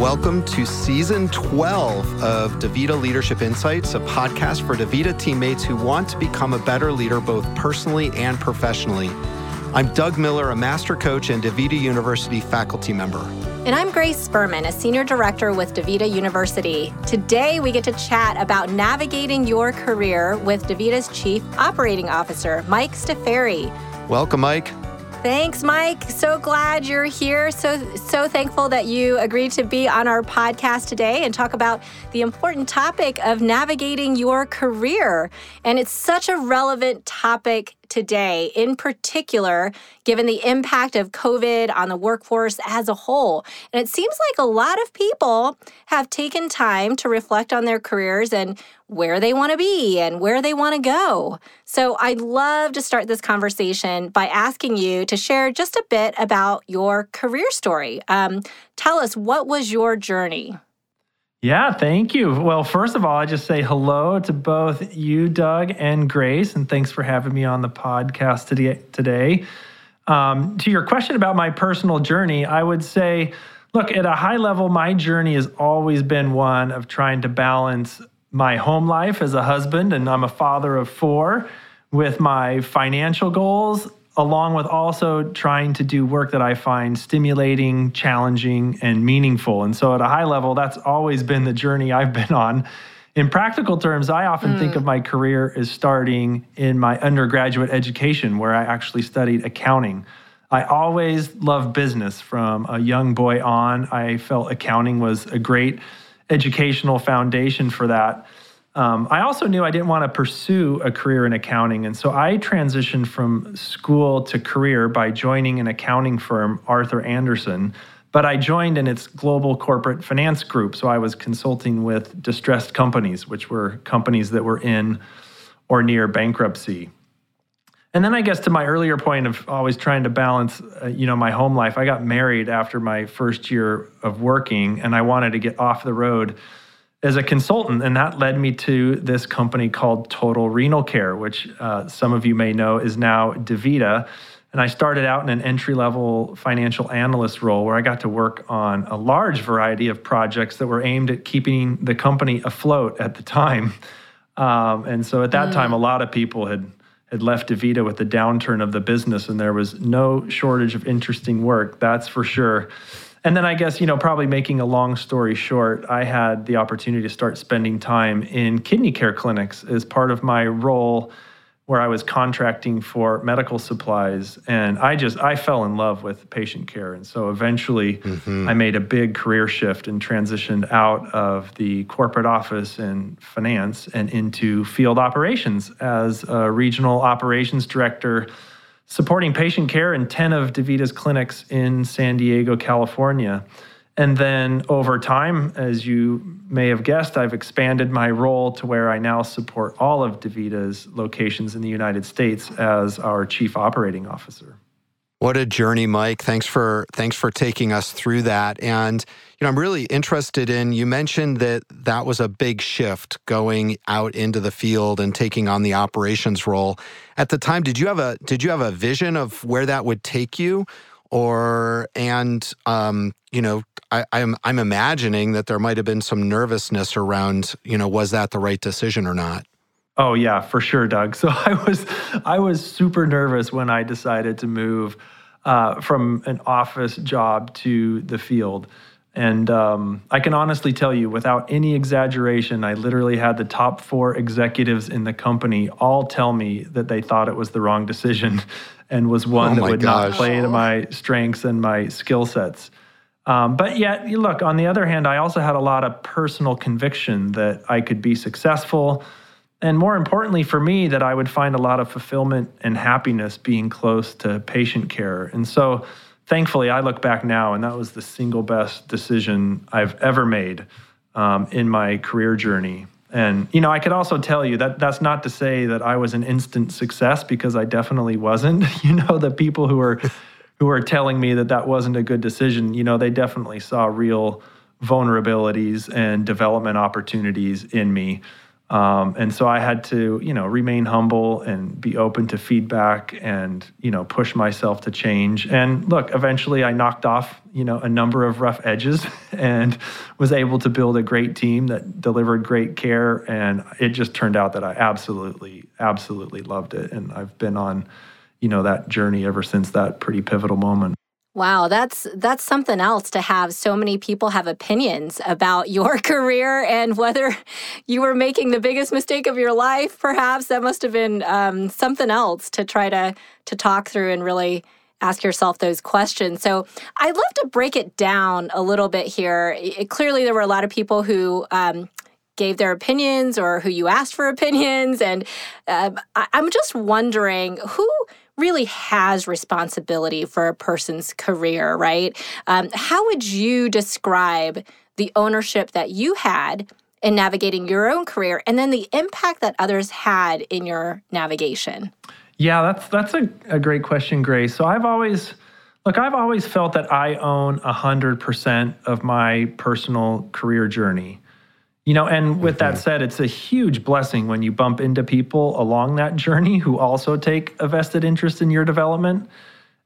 welcome to season 12 of DaVita Leadership Insights, a podcast for DaVita teammates who want to become a better leader both personally and professionally. I'm Doug Miller, a master coach and DaVita University faculty member. And I'm Grace Berman, a senior director with DaVita University. Today, we get to chat about navigating your career with DaVita's chief operating officer, Mike Staffieri. Welcome, Mike. Thanks, Mike. So glad you're here. So so thankful that you agreed to be on our podcast today and talk about the important topic of navigating your career. And it's such a relevant topic today, in particular, given the impact of COVID on the workforce as a whole. And it seems like a lot of people have taken time to reflect on their careers and where they want to be and where they want to go. So I'd love to start this conversation by asking you to share just a bit about your career story. Um, tell us, what was your journey? Yeah, thank you. Well, first of all, I just say hello to both you, Doug, and Grace, and thanks for having me on the podcast today. Um, to your question about my personal journey, I would say, look, at a high level, my journey has always been one of trying to balance my home life as a husband, and I'm a father of four, with my financial goals along with also trying to do work that I find stimulating, challenging, and meaningful. And so, at a high level, that's always been the journey I've been on. In practical terms, I often mm. think of mm. my career as starting in my undergraduate education, where I actually studied accounting. I always loved business from a young boy on. I felt accounting was a great educational foundation for that. Um, I also knew I didn't want to pursue a career in accounting. And so I transitioned from school to career by joining an accounting firm, Arthur Andersen. But I joined in its global corporate finance group. So I was consulting with distressed companies, which were companies that were in or near bankruptcy. And then I guess to my earlier point of always trying to balance, uh, you know, my home life, I got married after my first year of working and I wanted to get off the road as a consultant, and that led me to this company called Total Renal Care, which uh, some of you may know is now DaVita. And I started out in an entry level financial analyst role where I got to work on a large variety of projects that were aimed at keeping the company afloat at the time. Um, and so at that mm. time, a lot of people had had left DaVita with the downturn of the business, and there was no shortage of interesting work, that's for sure. And then I guess, you know, probably making a long story short, I had the opportunity to start spending time in kidney care clinics as part of my role where I was contracting for medical supplies. And I just, I fell in love with patient care. And so eventually mm-hmm. I made a big career shift and transitioned out of the corporate office and finance and into field operations as a regional operations director supporting patient care in 10 of DaVita's clinics in San Diego, California. And then over time, as you may have guessed, I've expanded my role to where I now support all of DaVita's locations in the United States as our chief operating officer. What a journey, Mike. Thanks for thanks for taking us through that. And you know, I'm really interested in you mentioned that that was a big shift going out into the field and taking on the operations role. At the time, did you have a did you have a vision of where that would take you? Or and um, you know, I, I'm I'm imagining that there might have been some nervousness around, you know, was that the right decision or not? Oh yeah, for sure, Doug. So I was I was super nervous when I decided to move uh, from an office job to the field. And um, I can honestly tell you, without any exaggeration, I literally had the top four executives in the company all tell me that they thought it was the wrong decision and was one oh that would gosh. not play to my strengths and my skill sets. Um, but yet, look, on the other hand, I also had a lot of personal conviction that I could be successful and more importantly for me that i would find a lot of fulfillment and happiness being close to patient care. And so thankfully i look back now and that was the single best decision i've ever made um, in my career journey. And you know i could also tell you that that's not to say that i was an instant success because i definitely wasn't. You know the people who are who are telling me that that wasn't a good decision you know they definitely saw real vulnerabilities and development opportunities in me Um, and so I had to, you know, remain humble and be open to feedback and, you know, push myself to change. And look, eventually I knocked off, you know, a number of rough edges and was able to build a great team that delivered great care. And it just turned out that I absolutely, absolutely loved it. And I've been on, you know, that journey ever since that pretty pivotal moment. Wow, that's that's something else to have so many people have opinions about your career and whether you were making the biggest mistake of your life. Perhaps that must have been um, something else to try to to talk through and really ask yourself those questions. So I'd love to break it down a little bit here. It, clearly, there were a lot of people who. Um, gave their opinions or who you asked for opinions and uh, I, i'm just wondering who really has responsibility for a person's career, right? Um, how would you describe the ownership that you had in navigating your own career and then the impact that others had in your navigation? Yeah, that's that's a, a great question, Grace. So I've always look, I've always felt that I own hundred percent of my personal career journey. You know, and with that mm-hmm. said, it's a huge blessing when you bump into people along that journey who also take a vested interest in your development.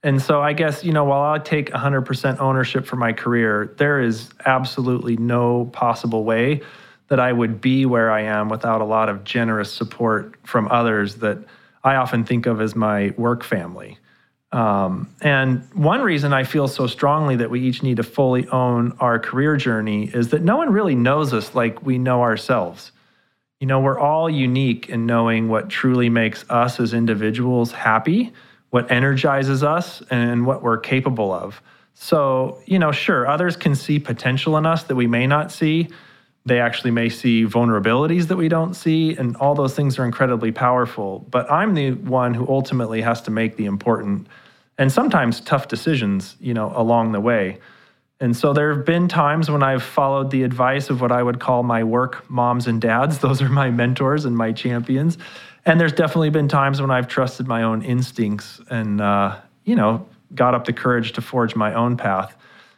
And so I guess, you know, while I take 100% ownership for my career, there is absolutely no possible way that I would be where I am without a lot of generous support from others that I often think of as my work family. Um, and one reason I feel so strongly that we each need to fully own our career journey is that no one really knows us like we know ourselves. You know, we're all unique in knowing what truly makes us as individuals happy, what energizes us, and what we're capable of. So, you know, sure, others can see potential in us that we may not see. They actually may see vulnerabilities that we don't see, and all those things are incredibly powerful. But I'm the one who ultimately has to make the important and sometimes tough decisions, you know, along the way. And so there have been times when I've followed the advice of what I would call my work moms and dads. Those are my mentors and my champions. And there's definitely been times when I've trusted my own instincts and, uh, you know, got up the courage to forge my own path.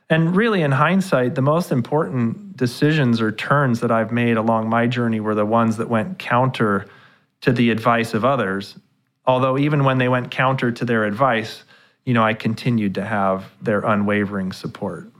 And really, in hindsight, the most important decisions or turns that I've made along my journey were the ones that went counter to the advice of others. Although, even when they went counter to their advice, you know, I continued to have their unwavering support.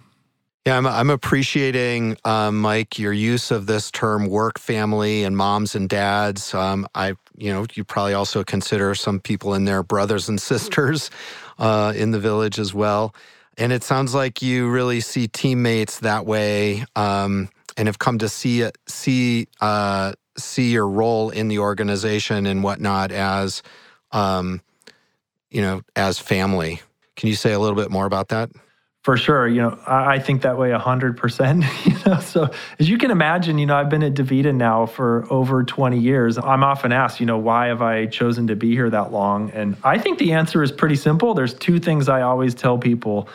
Yeah, I'm, I'm appreciating, um, Mike, your use of this term work family and moms and dads. Um, I, you know, you probably also consider some people in there brothers and sisters uh, in the village as well. And it sounds like you really see teammates that way um, and have come to see see uh, see your role in the organization and whatnot as um, you know, as family. Can you say a little bit more about that? For sure. You know, I think that way 100%. You know, so as you can imagine, you know, I've been at DaVita now for over 20 years. I'm often asked, you know, why have I chosen to be here that long? And I think the answer is pretty simple. There's two things I always tell people.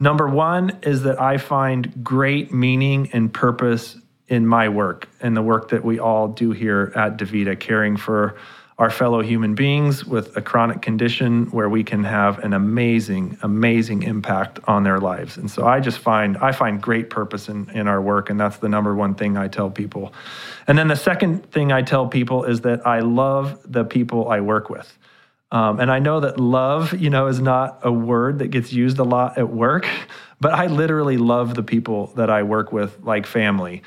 Number one is that I find great meaning and purpose in my work and the work that we all do here at DaVita, caring for our fellow human beings with a chronic condition where we can have an amazing, amazing impact on their lives. And so I just find I find great purpose in, in our work, and that's the number one thing I tell people. And then the second thing I tell people is that I love the people I work with. Um, and I know that love, you know, is not a word that gets used a lot at work, but I literally love the people that I work with like family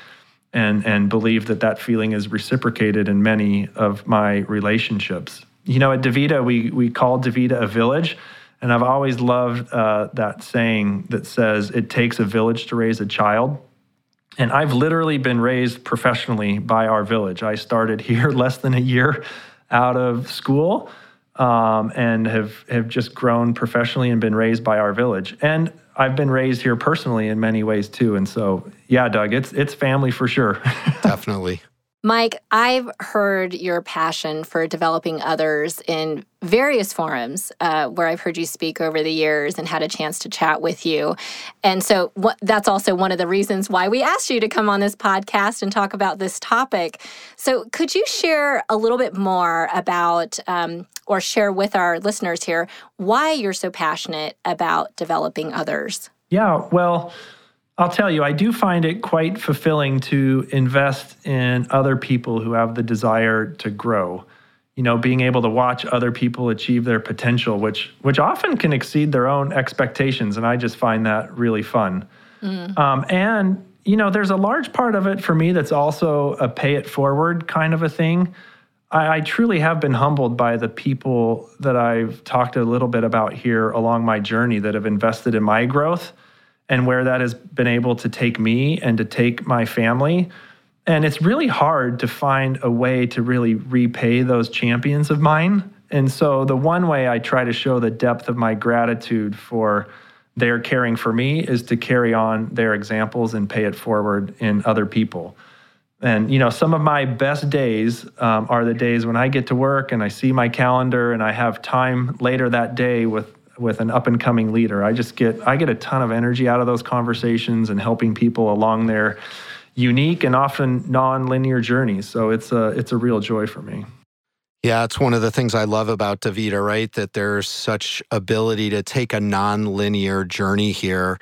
and and believe that that feeling is reciprocated in many of my relationships. You know, at Davita, we we call Davita a village, and I've always loved uh, that saying that says it takes a village to raise a child. And I've literally been raised professionally by our village. I started here less than a year out of school. Um, and have have just grown professionally and been raised by our village. And I've been raised here personally in many ways too. And so, yeah, Doug, it's it's family for sure. Definitely. Mike, I've heard your passion for developing others in various forums uh, where I've heard you speak over the years and had a chance to chat with you. And so what, that's also one of the reasons why we asked you to come on this podcast and talk about this topic. So, could you share a little bit more about um, or share with our listeners here why you're so passionate about developing others? Yeah, well, I'll tell you, I do find it quite fulfilling to invest in other people who have the desire to grow. You know, being able to watch other people achieve their potential, which which often can exceed their own expectations, and I just find that really fun. Mm. Um, and you know, there's a large part of it for me that's also a pay it forward kind of a thing. I, I truly have been humbled by the people that I've talked a little bit about here along my journey that have invested in my growth and where that has been able to take me and to take my family. And it's really hard to find a way to really repay those champions of mine. And so, the one way I try to show the depth of my gratitude for their caring for me is to carry on their examples and pay it forward in other people. And, you know, some of my best days um, are the days when I get to work and I see my calendar and I have time later that day with with an up and coming leader. I just get I get a ton of energy out of those conversations and helping people along their unique and often non-linear journeys. So it's a it's a real joy for me. Yeah, it's one of the things I love about Davita, right? That there's such ability to take a non-linear journey here.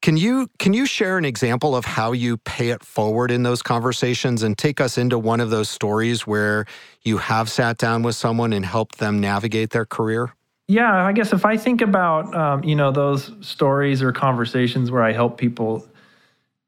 Can you can you share an example of how you pay it forward in those conversations and take us into one of those stories where you have sat down with someone and helped them navigate their career? Yeah, I guess if I think about um, you know those stories or conversations where I help people,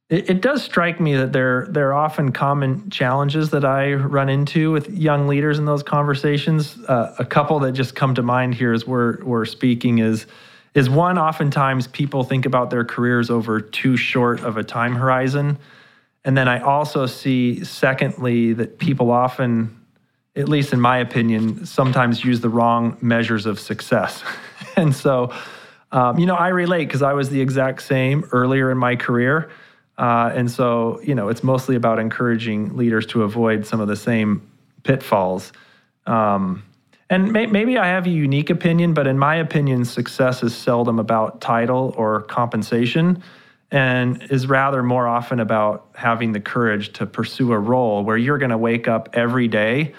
it, it, does strike me that there there are often common challenges that I run into with young leaders in those conversations. Uh, a couple that just come to mind here as we're we're speaking is is one. Oftentimes, people think about their careers over too short of a time horizon, and then I also see, secondly, that people often at least in my opinion, sometimes use the wrong measures of success. and so, um, you know, I relate because I was the exact same earlier in my career. Uh, and so, you know, it's mostly about encouraging leaders to avoid some of the same pitfalls. Um, and may, maybe I have a unique opinion, but in my opinion, success is seldom about title or compensation and is rather more often about having the courage to pursue a role where you're going to wake up every day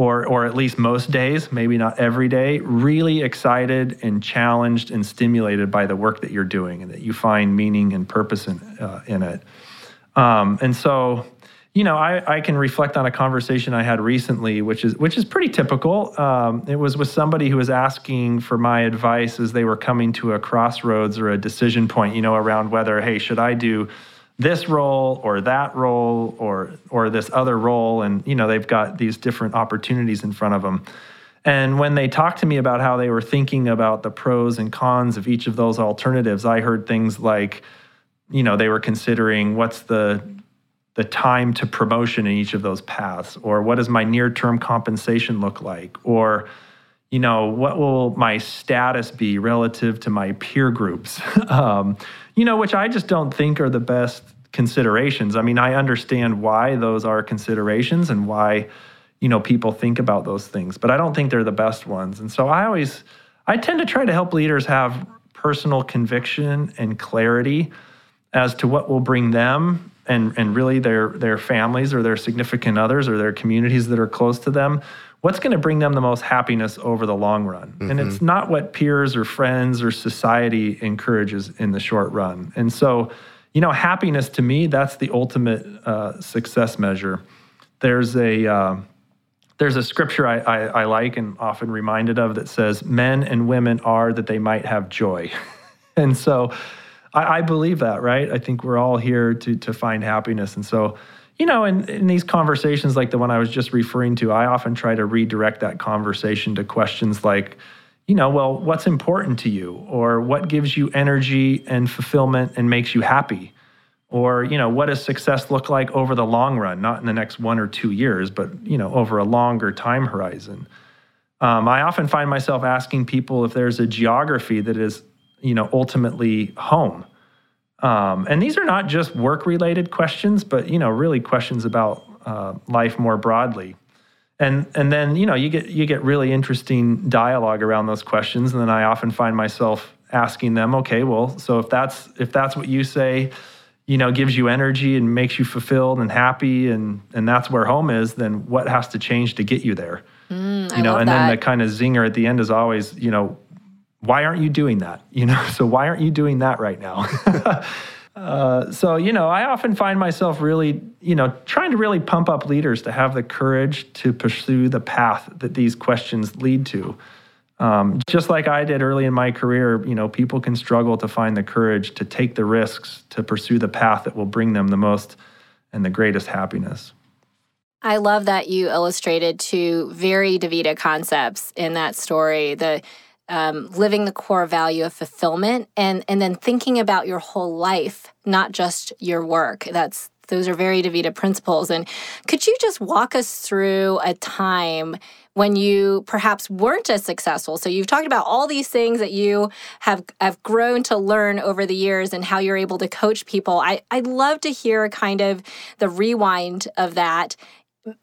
or or at least most days, maybe not every day, really excited and challenged and stimulated by the work that you're doing, and that you find meaning and purpose in uh, in it. Um, and so, you know, I, I can reflect on a conversation I had recently, which is which is pretty typical. Um, it was with somebody who was asking for my advice as they were coming to a crossroads or a decision point, you know, around whether, hey, should I do this role or that role or or this other role. And you know they've got these different opportunities in front of them and when they talked to me about how they were thinking about the pros and cons of each of those alternatives i heard things like you know they were considering what's the the time to promotion in each of those paths or what does my near term compensation look like or you know what will my status be relative to my peer groups um, you know, which I just don't think are the best considerations. I mean, I understand why those are considerations and why, you know, people think about those things, but I don't think they're the best ones. And so I always, I tend to try to help leaders have personal conviction and clarity as to what will bring them and, and really their, their families or their significant others or their communities that are close to them what's going to bring them the most happiness over the long run. Mm-hmm. And it's mm-hmm. not what peers or friends or society encourages in the short run. And so, you know, happiness to me, that's the ultimate uh, success measure. There's a, uh, there's a scripture I, I, I, like and often reminded of that says, Men and women are that they might have joy. and so I, I believe that, right? I think we're all here to, to find happiness. And so, you know, in, in these conversations like the one I was just referring to, I often try to redirect that conversation to questions like, you know, well, what's important to you? Or what gives you energy and fulfillment and makes you happy? Or, you know, what does success look like over the long run, not in the next one or two years, but, you know, over a longer time horizon? Um, I often find myself asking people if there's a geography that is, you know, ultimately home. Um, and these are not just work related questions, but you know, really questions about uh, life more broadly. And and then you know you get you get really interesting dialogue around those questions, and then I often find myself asking them, okay, well, so if that's if that's what you say, you know, gives you energy and makes you fulfilled and happy, and and that's where home is, then what has to change to get you there? Mm, you know, and that. then the kind of zinger at the end is always, you know, why aren't you doing that? You know, so why aren't you doing that right now? Uh, so, you know, I often find myself really, you know, trying to really pump up leaders to have the courage to pursue the path that these questions lead to. Um, just like I did early in my career, you know, people can struggle to find the courage to take the risks to pursue the path that will bring them the most and the greatest happiness. I love that you illustrated two very DaVita concepts in that story. The um, living the core value of fulfillment and and then thinking about your whole life not just your work. That's those are very DaVita principles. And could you just walk us through a time when you perhaps weren't as successful? So you've talked about all these things that you have have grown to learn over the years and how you're able to coach people. I, i'd love to hear kind of the rewind of that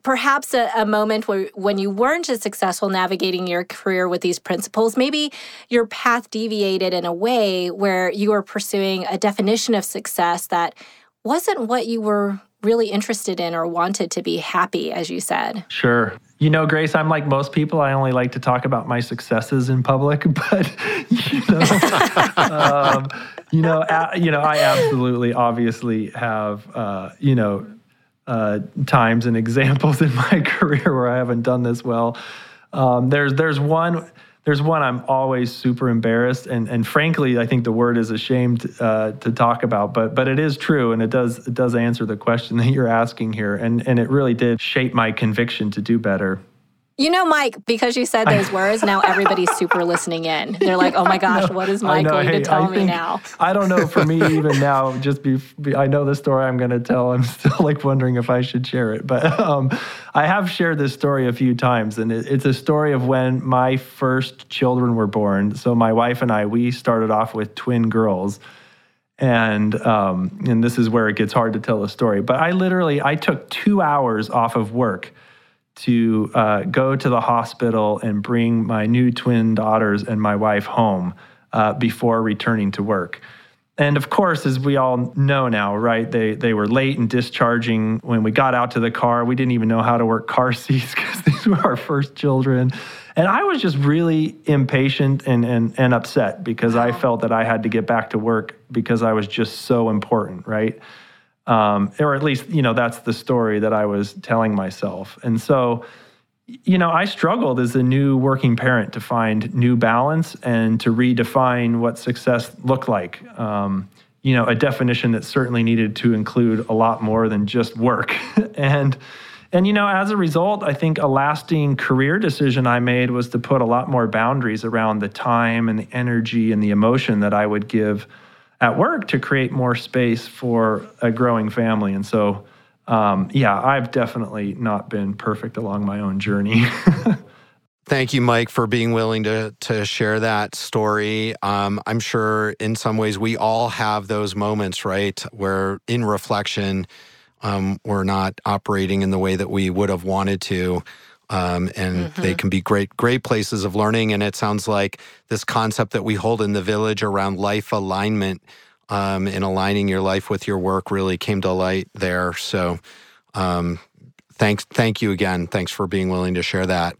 perhaps a, a, moment where when you weren't as successful navigating your career with these principles maybe your path deviated in a way where you were pursuing a definition of success that wasn't what you were really interested in or wanted to be happy as you said. Sure. You know grace i'm like most people i only like to talk about my successes in public but you know um, you know, a, you know i absolutely obviously have uh, you know uh, times and examples in my career where I haven't done this well. Um, there's there's one there's one I'm always super embarrassed and and frankly I think the word is ashamed uh, to talk about, but but it is true and it does it does answer the question that you're asking here and and it really did shape my conviction to do better. You know, Mike, because you said those words, now everybody's super listening in. They're like, "Oh my gosh, what is Mike going hey, to tell me now?" I don't know. For me, even now, just be, be, I know the story I'm going to tell. I'm still like wondering if I should share it, but um, I have shared this story a few times, and it, it's a story of when my first children were born. So my wife and I, we started off with twin girls and um, and this is where it gets hard to tell a story. But I literally I took two hours off of work to uh, go to the hospital and bring my new twin daughters and my wife home uh, before returning to work. And of course, as we all know now, right, they, they were late in discharging. When we got out to the car, we didn't even know how to work car seats because these were our first children. And I was just really impatient and, and, and upset because I felt that I had to get back to work because I was just so important, right? Um, or at least you know that's the story that I was telling myself. And so, you know, I struggled as a new working parent to find new balance and to redefine what success looked like. Um, you know, a definition that certainly needed to include a lot more than just work. and and you know, as a result, I think a lasting career decision I made was to put a lot more boundaries around the time and the energy and the emotion that I would give at work to create more space for a growing family. And so, um, yeah, I've definitely not been perfect along my own journey. Thank you, Mike, for being willing to to share that story. Um, I'm sure in some ways we all have those moments, right, where in reflection um, we're not operating in the way that we would have wanted to. Um, and mm-hmm. they can be great, great places of learning. And it sounds like this concept that we hold in the village around life alignment um, and aligning your life with your work really came to light there. So, um, thanks, thank you again. Thanks for being willing to share that.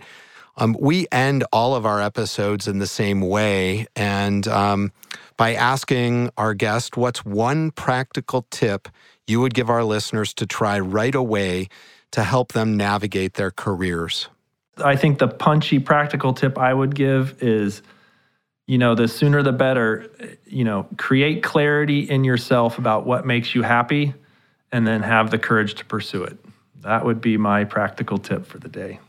Um, we end all of our episodes in the same way, and um, by asking our guest, "What's one practical tip you would give our listeners to try right away?" To help them navigate their careers? I think the punchy practical tip I would give is you know, the sooner the better, you know, create clarity in yourself about what makes you happy and then have the courage to pursue it. That would be my practical tip for the day.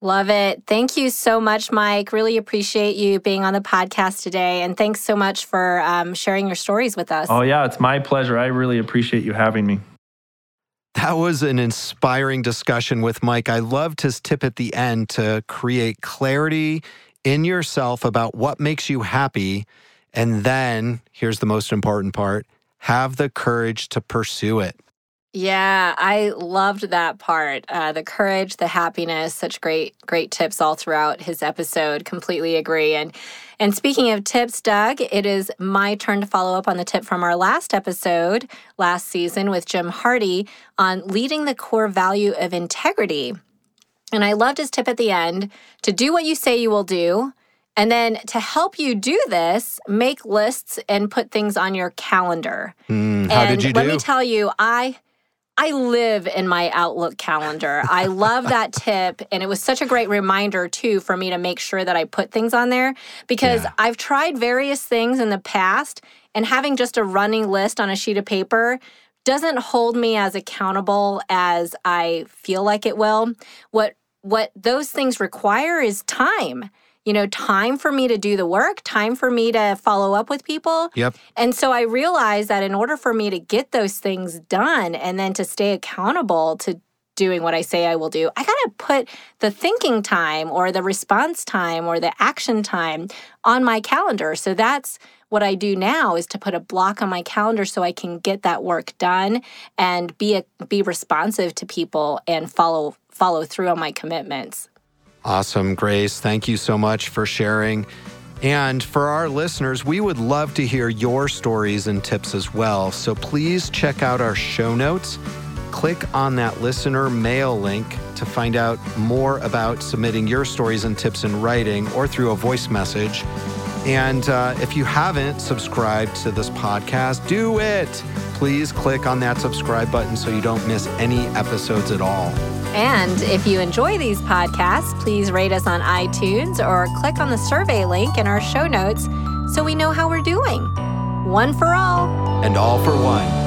Love it. Thank you so much, Mike. Really appreciate you being on the podcast today. And thanks so much for um, sharing your stories with us. Oh, yeah, it's my pleasure. I really appreciate you having me. That was an inspiring discussion with Mike. I loved his tip at the end to create clarity in yourself about what makes you happy. And then here's the most important part have the courage to pursue it. Yeah, I loved that part. Uh, the courage, the happiness, such great, great tips all throughout his episode. Completely agree. And and speaking of tips, Doug, it is my turn to follow up on the tip from our last episode last season with Jim Hardy on leading the core value of integrity. And I loved his tip at the end to do what you say you will do And then to help you do this, make lists and put things on your calendar. Mm, how and did you do? Let me tell you, I I live in my Outlook calendar. I love that tip. And it was such a great reminder, too, for me to make sure that I put things on there because Yeah. I've tried various things in the past, and having just a running list on a sheet of paper doesn't hold me as accountable as I feel like it will. What what those things require is time. You know, time for me to do the work, time for me to follow up with people. Yep. And so I realized that in order for me to get those things done and then to stay accountable to doing what I say I will do, I got to put the thinking time or the response time or the action time on my calendar. So that's what I do now is to put a block on my calendar so I can get that work done and be a, be responsive to people and follow follow through on my commitments. Awesome, Grace. Thank you so much for sharing. And for our listeners, we would love to hear your stories and tips as well. So please check out our show notes. Click on that listener mail link to find out more about submitting your stories and tips in writing or through a voice message. And uh, if you haven't subscribed to this podcast, do it. Please click on that subscribe button so you don't miss any episodes at all. And if you enjoy these podcasts, please rate us on iTunes or click on the survey link in our show notes so we know how we're doing. One for all. And all for one.